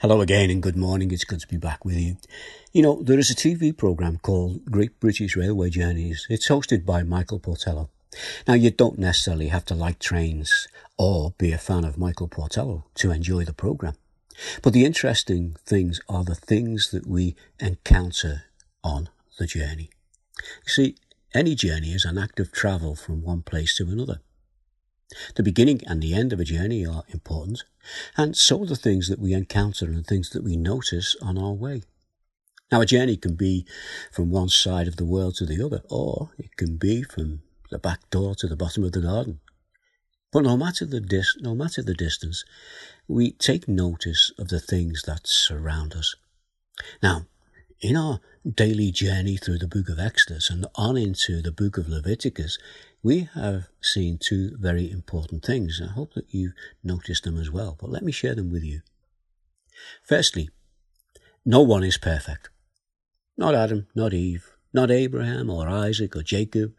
Hello again and good morning. It's good to be back with you. You know, there is a TV program called Great British Railway Journeys. It's hosted by Michael Portillo. Now, you don't necessarily have to like trains or be a fan of Michael Portillo to enjoy the program. But the interesting things are the things that we encounter on the journey. You see, any journey is an act of travel from one place to another. The beginning and the end of a journey are important, and so are the things that we encounter and things that we notice on our way. Now, a journey can be from one side of the world to the other, or it can be from the back door to the bottom of the garden. But no matter the dis- no matter the distance, we take notice of the things that surround us. Now, in our daily journey through the book of Exodus and on into the book of Leviticus, we have seen two very important things. I hope that you've noticed them as well, but let me share them with you. Firstly, no one is perfect. Not Adam, not Eve, not Abraham or Isaac or Jacob,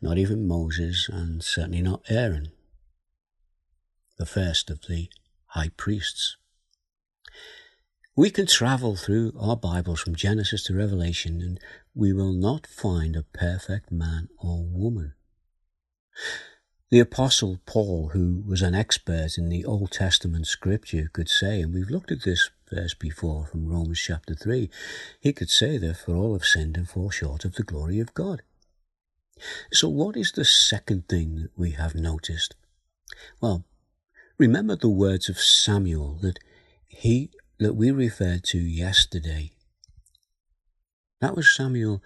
not even Moses, and certainly not Aaron, the first of the high priests. We can travel through our Bibles from Genesis to Revelation and we will not find a perfect man or woman. The Apostle Paul, who was an expert in the Old Testament scripture, could say, and we've looked at this verse before from Romans chapter 3, he could say that for all have sinned and fall short of the glory of God. So, what is the second thing that we have noticed? Well, remember the words of Samuel that he that we referred to yesterday. That was Samuel,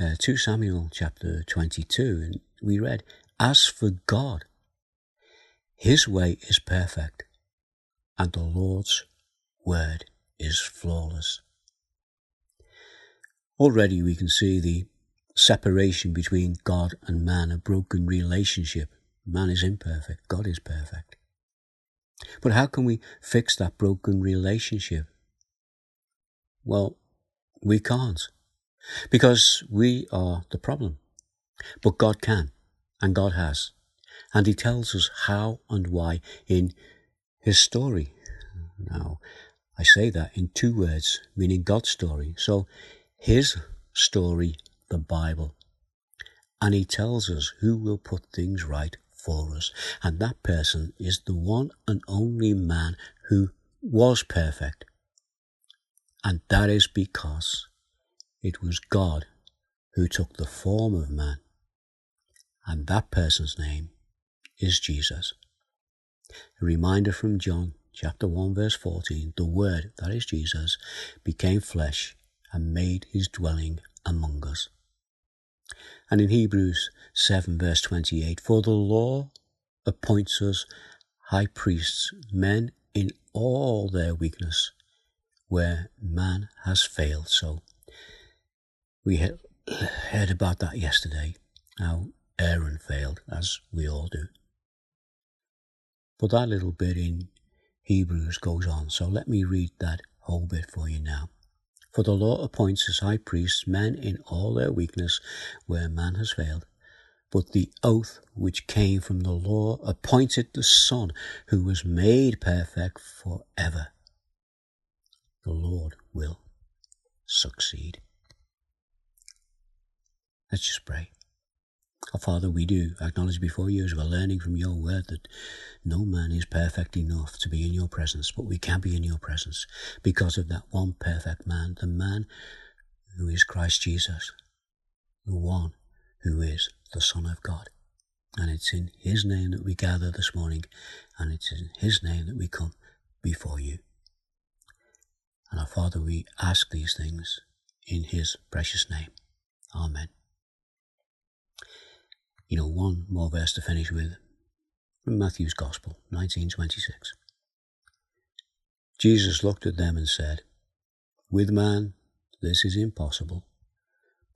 uh, 2 Samuel chapter 22, and we read, As for God, his way is perfect, and the Lord's word is flawless. Already we can see the separation between God and man, a broken relationship. Man is imperfect, God is perfect. But how can we fix that broken relationship? Well, we can't because we are the problem. But God can and God has. And He tells us how and why in His story. Now, I say that in two words, meaning God's story. So, His story, the Bible. And He tells us who will put things right for us. And that person is the one and only man who was perfect. And that is because it was God who took the form of man. And that person's name is Jesus. A reminder from John chapter 1 verse 14, the word, that is Jesus, became flesh and made his dwelling among us. And in Hebrews 7 verse 28, for the law appoints us high priests, men in all their weakness, where man has failed. So we heard about that yesterday, how Aaron failed, as we all do. But that little bit in Hebrews goes on, so let me read that whole bit for you now. For the law appoints as high priests men in all their weakness where man has failed. But the oath which came from the law appointed the Son who was made perfect forever. The Lord will succeed. Let's just pray. Our Father, we do acknowledge before you as we're learning from your word that no man is perfect enough to be in your presence, but we can be in your presence because of that one perfect man, the man who is Christ Jesus, the one who is the Son of God. And it's in his name that we gather this morning, and it's in his name that we come before you. And our Father, we ask these things in his precious name. Amen you know, one more verse to finish with from Matthew's Gospel, 1926. Jesus looked at them and said, With man this is impossible,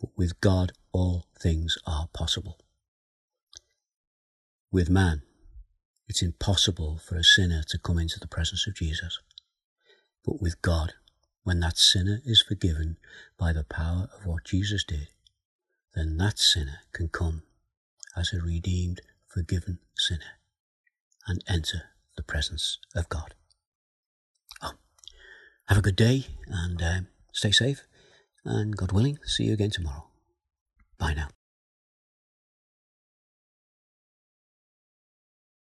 but with God all things are possible. With man, it's impossible for a sinner to come into the presence of Jesus. But with God, when that sinner is forgiven by the power of what Jesus did, then that sinner can come as a redeemed, forgiven sinner and enter the presence of God. Oh, have a good day and uh, stay safe. And God willing, see you again tomorrow.